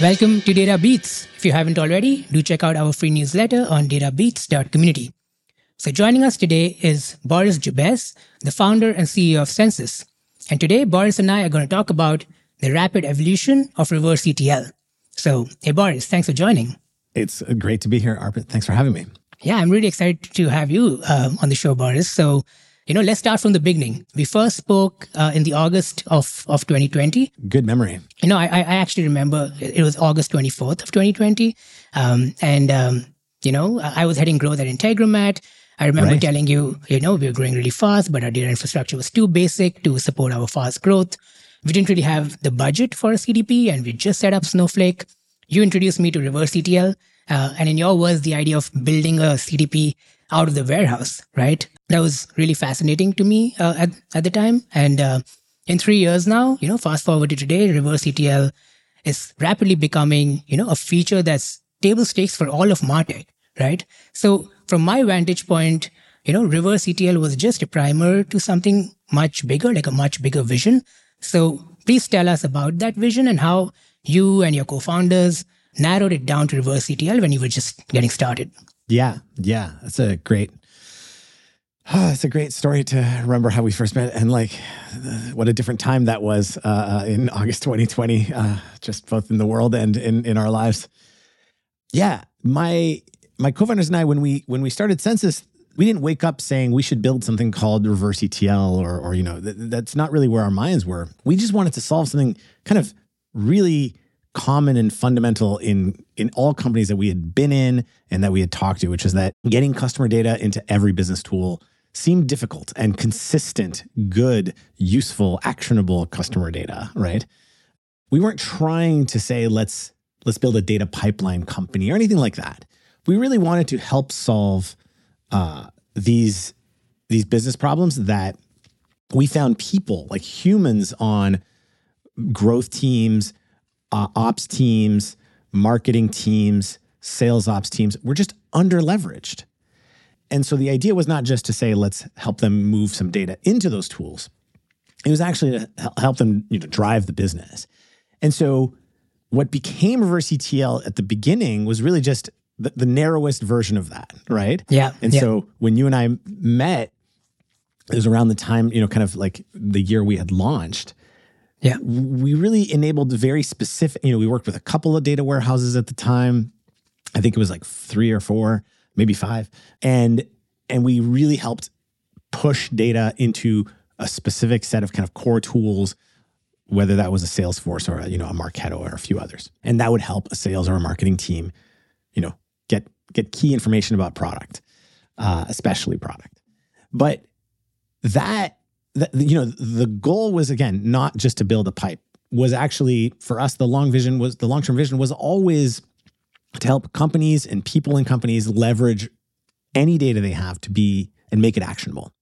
Welcome to Data Beats. If you haven't already, do check out our free newsletter on databeats.community. So joining us today is Boris Jabes, the founder and CEO of Census. And today, Boris and I are going to talk about the rapid evolution of reverse ETL. So, hey, Boris, thanks for joining. It's great to be here, Arpit. Thanks for having me. Yeah, I'm really excited to have you uh, on the show, Boris. So, you know, let's start from the beginning. We first spoke uh, in the August of, of 2020. Good memory. You know, I, I actually remember it was August 24th of 2020. Um, and, um, you know, I was heading growth at Integromat. I remember right. telling you, you know, we were growing really fast, but our data infrastructure was too basic to support our fast growth. We didn't really have the budget for a CDP and we just set up Snowflake. You introduced me to reverse ETL. Uh, and in your words, the idea of building a CDP out of the warehouse, right? That was really fascinating to me uh, at, at the time. And uh, in three years now, you know, fast forward to today, reverse ETL is rapidly becoming, you know, a feature that's table stakes for all of MarTech, right? So from my vantage point, you know, reverse ETL was just a primer to something much bigger, like a much bigger vision. So please tell us about that vision and how you and your co-founders narrowed it down to reverse ETL when you were just getting started. Yeah, yeah, that's a great Oh, it's a great story to remember how we first met and like what a different time that was uh, in August 2020, uh, just both in the world and in, in our lives. Yeah, my my co-founders and I, when we when we started Census, we didn't wake up saying we should build something called reverse ETL or or you know th- that's not really where our minds were. We just wanted to solve something kind of really common and fundamental in in all companies that we had been in and that we had talked to, which is that getting customer data into every business tool seemed difficult and consistent, good, useful, actionable customer data, right? We weren't trying to say let's let's build a data pipeline company or anything like that. We really wanted to help solve uh, these these business problems that we found people like humans on growth teams, uh, ops teams, marketing teams, sales ops teams were just under leveraged. And so the idea was not just to say, let's help them move some data into those tools. It was actually to help them you know, drive the business. And so what became reverse ETL at the beginning was really just the, the narrowest version of that, right? Yeah. And yeah. so when you and I met, it was around the time, you know, kind of like the year we had launched. Yeah. We really enabled very specific, you know, we worked with a couple of data warehouses at the time. I think it was like three or four maybe five. And and we really helped push data into a specific set of kind of core tools, whether that was a Salesforce or a, you know a Marketo or a few others. And that would help a sales or a marketing team, you know, get get key information about product, uh, especially product. But that, that you know the goal was again not just to build a pipe was actually for us the long vision was the long term vision was always to help companies and people in companies leverage any data they have to be and make it actionable.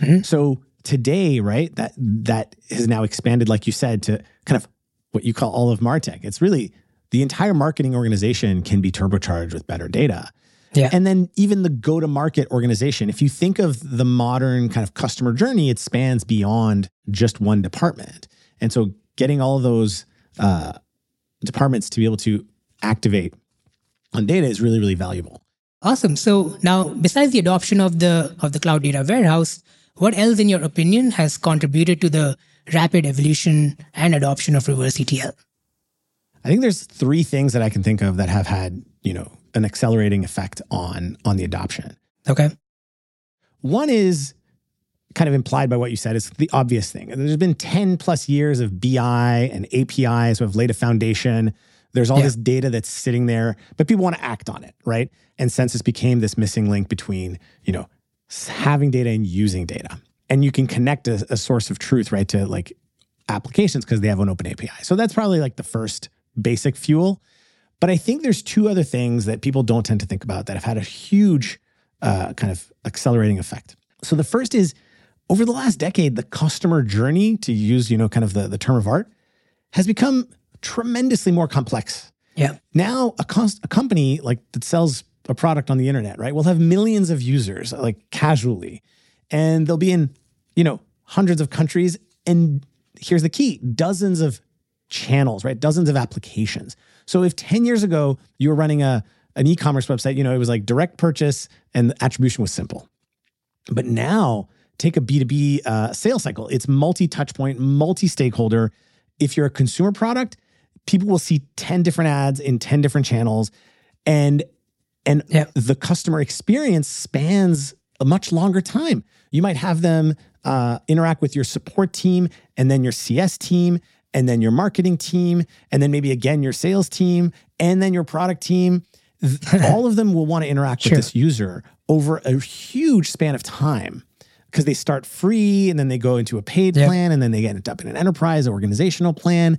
Mm-hmm. So today, right, that that has now expanded, like you said, to kind of what you call all of Martech. It's really the entire marketing organization can be turbocharged with better data. Yeah. And then even the go to market organization, if you think of the modern kind of customer journey, it spans beyond just one department. And so getting all of those uh, departments to be able to activate on data is really, really valuable. Awesome. So now, besides the adoption of the of the cloud data warehouse, what else, in your opinion, has contributed to the rapid evolution and adoption of reverse ETL? I think there's three things that I can think of that have had, you know, an accelerating effect on on the adoption. Okay. One is kind of implied by what you said is the obvious thing. There's been 10 plus years of BI and APIs who have laid a foundation there's all yeah. this data that's sitting there, but people want to act on it, right? And Census became this missing link between, you know, having data and using data. And you can connect a, a source of truth, right, to like applications because they have an open API. So that's probably like the first basic fuel. But I think there's two other things that people don't tend to think about that have had a huge uh, kind of accelerating effect. So the first is over the last decade, the customer journey, to use, you know, kind of the, the term of art, has become tremendously more complex. Yeah. Now a, cost, a company like that sells a product on the internet, right, will have millions of users like casually, and they'll be in, you know, hundreds of countries. And here's the key: dozens of channels, right? Dozens of applications. So if 10 years ago you were running a an e-commerce website, you know, it was like direct purchase and the attribution was simple. But now take a B2B uh, sales cycle. It's multi-touch point, multi-stakeholder. If you're a consumer product, people will see 10 different ads in 10 different channels and and yep. the customer experience spans a much longer time. You might have them uh, interact with your support team and then your CS team and then your marketing team and then maybe again your sales team and then your product team. All of them will want to interact sure. with this user over a huge span of time because they start free and then they go into a paid yep. plan and then they end up in an enterprise organizational plan.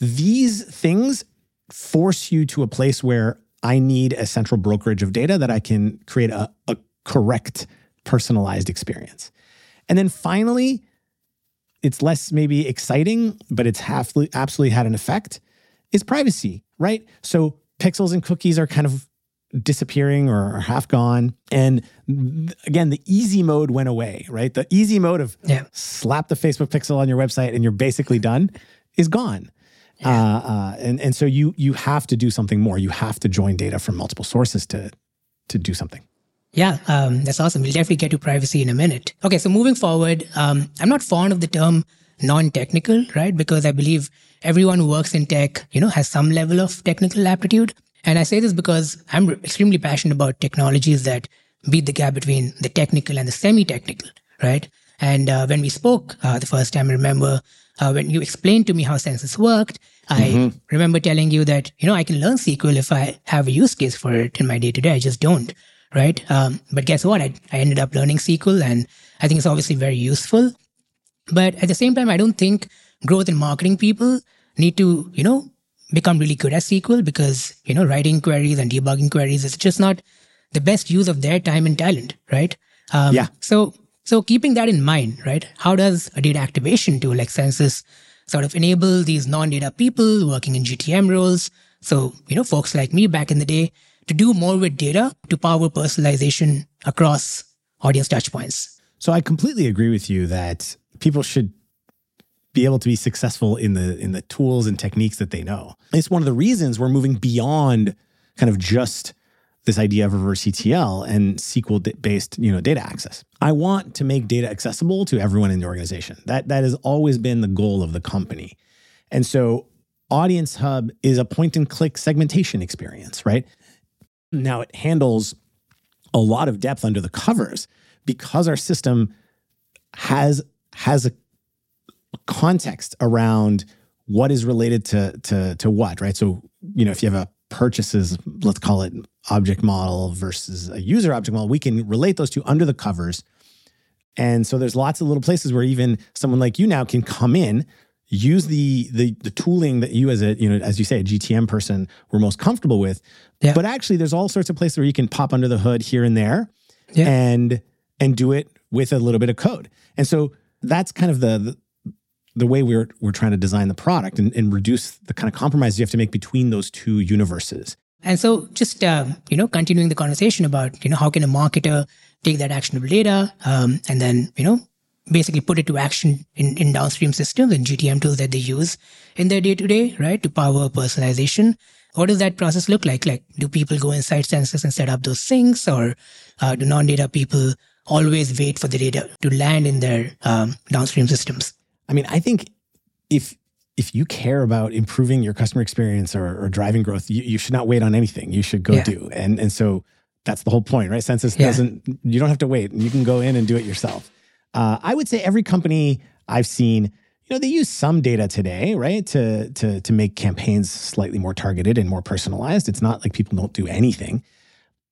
These things force you to a place where I need a central brokerage of data that I can create a, a correct personalized experience. And then finally, it's less maybe exciting, but it's half, absolutely had an effect, is privacy, right? So pixels and cookies are kind of disappearing or half gone. And again, the easy mode went away, right? The easy mode of yeah. slap the Facebook pixel on your website and you're basically done is gone. Yeah. Uh, uh, and and so you you have to do something more. You have to join data from multiple sources to to do something. Yeah, um, that's awesome. We'll definitely get to privacy in a minute. Okay, so moving forward, um, I'm not fond of the term non-technical, right? Because I believe everyone who works in tech, you know, has some level of technical aptitude. And I say this because I'm extremely passionate about technologies that beat the gap between the technical and the semi-technical, right? And uh, when we spoke uh, the first time, I remember uh, when you explained to me how Census worked, I mm-hmm. remember telling you that, you know, I can learn SQL if I have a use case for it in my day to day. I just don't. Right. Um, but guess what? I, I ended up learning SQL and I think it's obviously very useful. But at the same time, I don't think growth and marketing people need to, you know, become really good at SQL because, you know, writing queries and debugging queries is just not the best use of their time and talent. Right. Um, yeah. So so keeping that in mind, right? How does a data activation tool like Census sort of enable these non-data people working in GTM roles? So, you know, folks like me back in the day to do more with data to power personalization across audience touchpoints. So I completely agree with you that people should be able to be successful in the in the tools and techniques that they know. It's one of the reasons we're moving beyond kind of just this idea of reverse ETL and SQL based, you know, data access. I want to make data accessible to everyone in the organization. That that has always been the goal of the company. And so Audience Hub is a point and click segmentation experience, right? Now it handles a lot of depth under the covers because our system has has a context around what is related to to to what, right? So, you know, if you have a purchases, let's call it object model versus a user object model, we can relate those two under the covers. And so there's lots of little places where even someone like you now can come in, use the the, the tooling that you as a, you know, as you say, a GTM person were most comfortable with. Yeah. But actually there's all sorts of places where you can pop under the hood here and there yeah. and and do it with a little bit of code. And so that's kind of the, the the way we're we're trying to design the product and, and reduce the kind of compromise you have to make between those two universes. And so, just uh, you know, continuing the conversation about you know how can a marketer take that actionable data um, and then you know basically put it to action in, in downstream systems and GTM tools that they use in their day to day, right, to power personalization. What does that process look like? Like, do people go inside Census and set up those things, or uh, do non-data people always wait for the data to land in their um, downstream systems? I mean, I think if if you care about improving your customer experience or, or driving growth, you, you, should not wait on anything. You should go yeah. do. And and so that's the whole point, right? Census yeah. doesn't you don't have to wait. And you can go in and do it yourself. Uh, I would say every company I've seen, you know, they use some data today, right, to to to make campaigns slightly more targeted and more personalized. It's not like people don't do anything.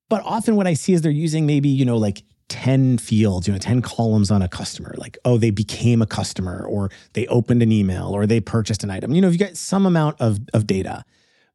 But often what I see is they're using maybe, you know, like 10 fields, you know, 10 columns on a customer, like, oh, they became a customer or they opened an email or they purchased an item. You know, you get some amount of, of data.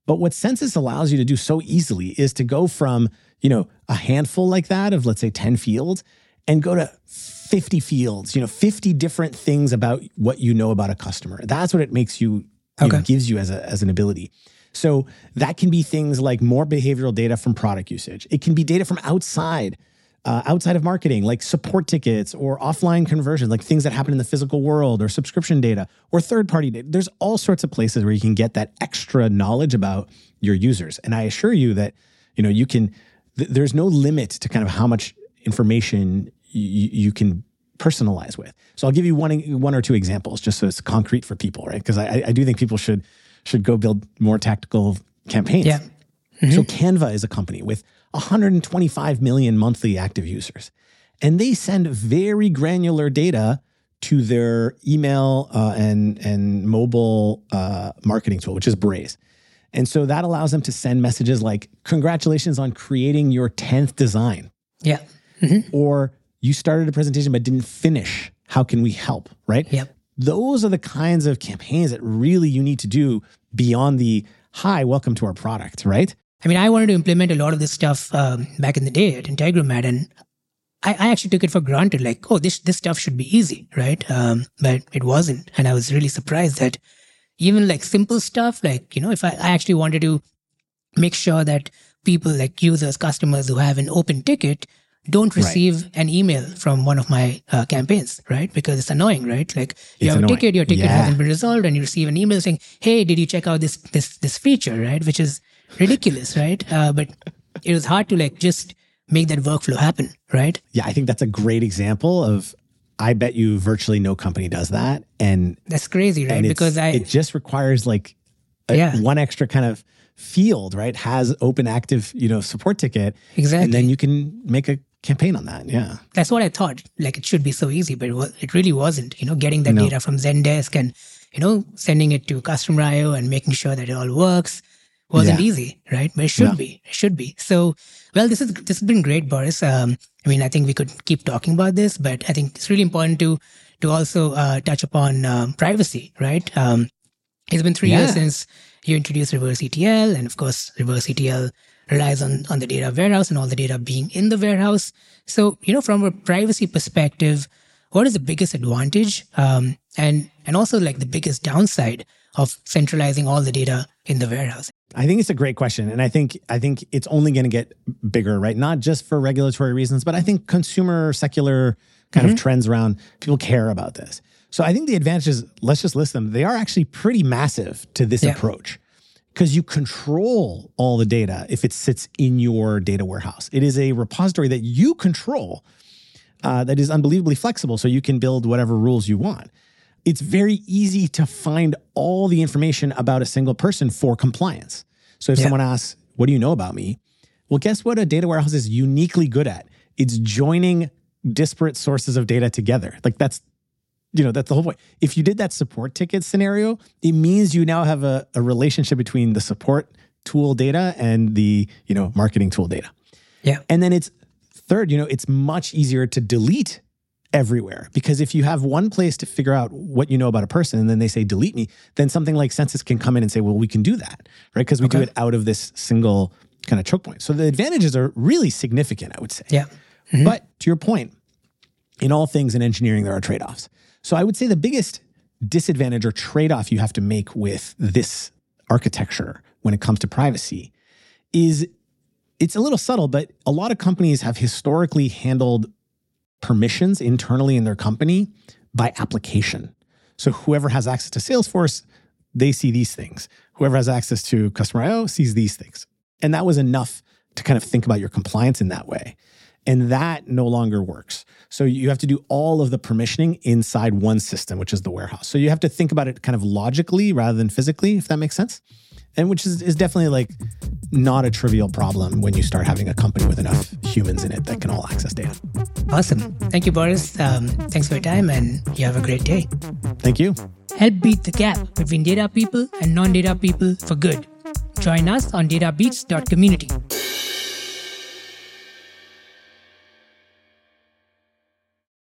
But what census allows you to do so easily is to go from, you know, a handful like that of, let's say, 10 fields and go to 50 fields, you know, 50 different things about what you know about a customer. That's what it makes you, you know, gives you as, a, as an ability. So that can be things like more behavioral data from product usage. It can be data from outside uh, outside of marketing, like support tickets or offline conversions, like things that happen in the physical world or subscription data or third party data. There's all sorts of places where you can get that extra knowledge about your users. And I assure you that, you know, you can, th- there's no limit to kind of how much information you, you can personalize with. So I'll give you one, one or two examples just so it's concrete for people, right? Because I, I do think people should, should go build more tactical campaigns. Yeah. Mm-hmm. So Canva is a company with 125 million monthly active users. And they send very granular data to their email uh, and, and mobile uh, marketing tool, which is Braze. And so that allows them to send messages like, Congratulations on creating your 10th design. Yeah. Mm-hmm. Or you started a presentation but didn't finish. How can we help? Right? Yep. Those are the kinds of campaigns that really you need to do beyond the hi, welcome to our product, right? I mean, I wanted to implement a lot of this stuff um, back in the day at Integromat, and I, I, actually took it for granted, like, oh, this this stuff should be easy, right? Um, but it wasn't, and I was really surprised that even like simple stuff, like you know, if I, I actually wanted to make sure that people like users, customers who have an open ticket don't receive right. an email from one of my uh, campaigns, right? Because it's annoying, right? Like you it's have annoying. a ticket, your ticket yeah. hasn't been resolved, and you receive an email saying, "Hey, did you check out this this this feature?" Right? Which is ridiculous, right? Uh, but it was hard to like just make that workflow happen, right? Yeah, I think that's a great example of. I bet you virtually no company does that, and that's crazy, right? Because I it just requires like a, yeah. one extra kind of field, right? Has open active, you know, support ticket, exactly, and then you can make a campaign on that. Yeah. That's what I thought. Like it should be so easy, but it, was, it really wasn't. You know, getting that no. data from Zendesk and, you know, sending it to Customer IO and making sure that it all works wasn't Yeah. easy, right? But it should be. It should be. So, well, this is this has been great, Boris. Um, I mean, I think we could keep talking about this, but I think it's really important to to also uh, touch upon um, privacy, right? Um, it's been three years since you introduced reverse ETL, and of course, reverse ETL relies on on the data warehouse and all the data being in the warehouse. So, you know, from a privacy perspective, what is the biggest advantage, um, and and also like the biggest downside of centralizing all the data in the warehouse? I think it's a great question, and I think I think it's only going to get bigger, right? Not just for regulatory reasons, but I think consumer secular kind of trends around people care about this. So I think the advantages, let's just list them. They are actually pretty massive to this Yeah. approach because you control all the data if it sits in your data warehouse. It is a repository that you control uh, that is unbelievably flexible, so you can build whatever rules you want. It's very easy to find all the information about a single person for compliance. So if Yeah. someone asks, What do you know about me? Well, guess what a data warehouse is uniquely good at? It's joining disparate sources of data together. Like that's you know, that's the whole point. If you did that support ticket scenario, it means you now have a, a relationship between the support tool data and the, you know, marketing tool data. Yeah. And then it's third, you know, it's much easier to delete everywhere because if you have one place to figure out what you know about a person and then they say delete me, then something like Census can come in and say, well, we can do that, right? Because we do it out of this single kind of choke point. So the advantages are really significant, I would say. Yeah. Mm-hmm. But to your point, in all things in engineering, there are trade offs. So I would say the biggest disadvantage or trade off you have to make with this architecture when it comes to privacy is it's a little subtle, but a lot of companies have historically handled permissions internally in their company by application. So whoever has access to Salesforce, they see these things. Whoever has access to Customer IO sees these things. And that was enough to kind of think about your compliance in that way. And that no longer works. So you have to do all of the permissioning inside one system, which is the warehouse. So you have to think about it kind of logically rather than physically, if that makes sense. And which is, is definitely like not a trivial problem when you start having a company with enough humans in it that can all access data. Awesome. Thank you, Boris. Um, thanks for your time, and you have a great day. Thank you. Help beat the gap between data people and non data people for good. Join us on databeats.community.